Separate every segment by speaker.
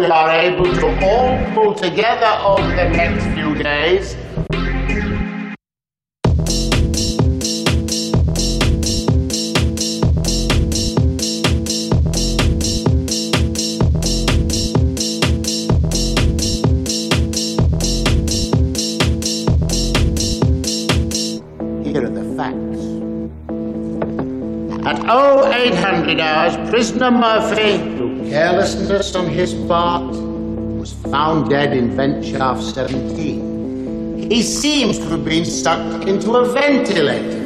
Speaker 1: we are able to all pull together over the next few days. Here are the facts. At 0800 hours, prisoner Murphy, carelessness on his part, was found dead in vent shaft 17. He seems to have been sucked into a ventilator.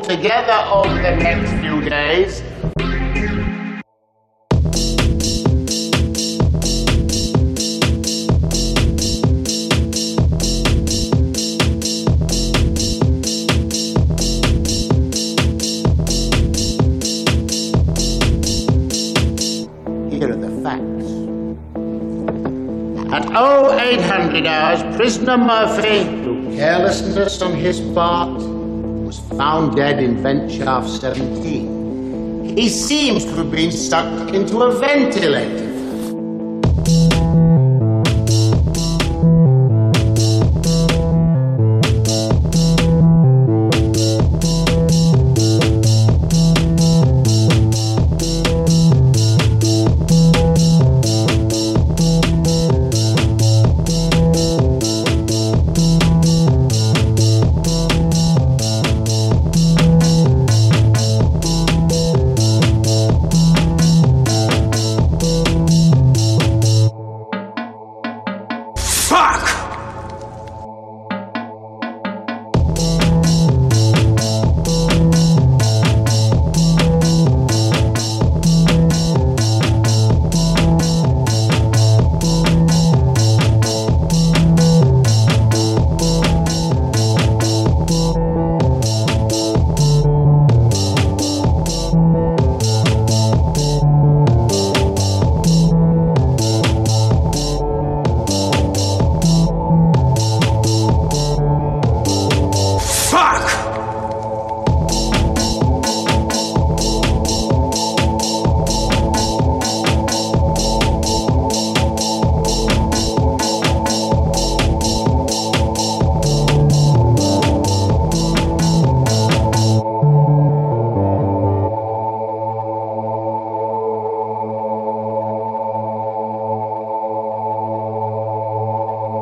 Speaker 1: Together over the next few days. Here are the facts. At 0800 hours, prisoner Murphy, through carelessness on his part, was found dead in vent shaft 17. He seems to have been sucked into a ventilator.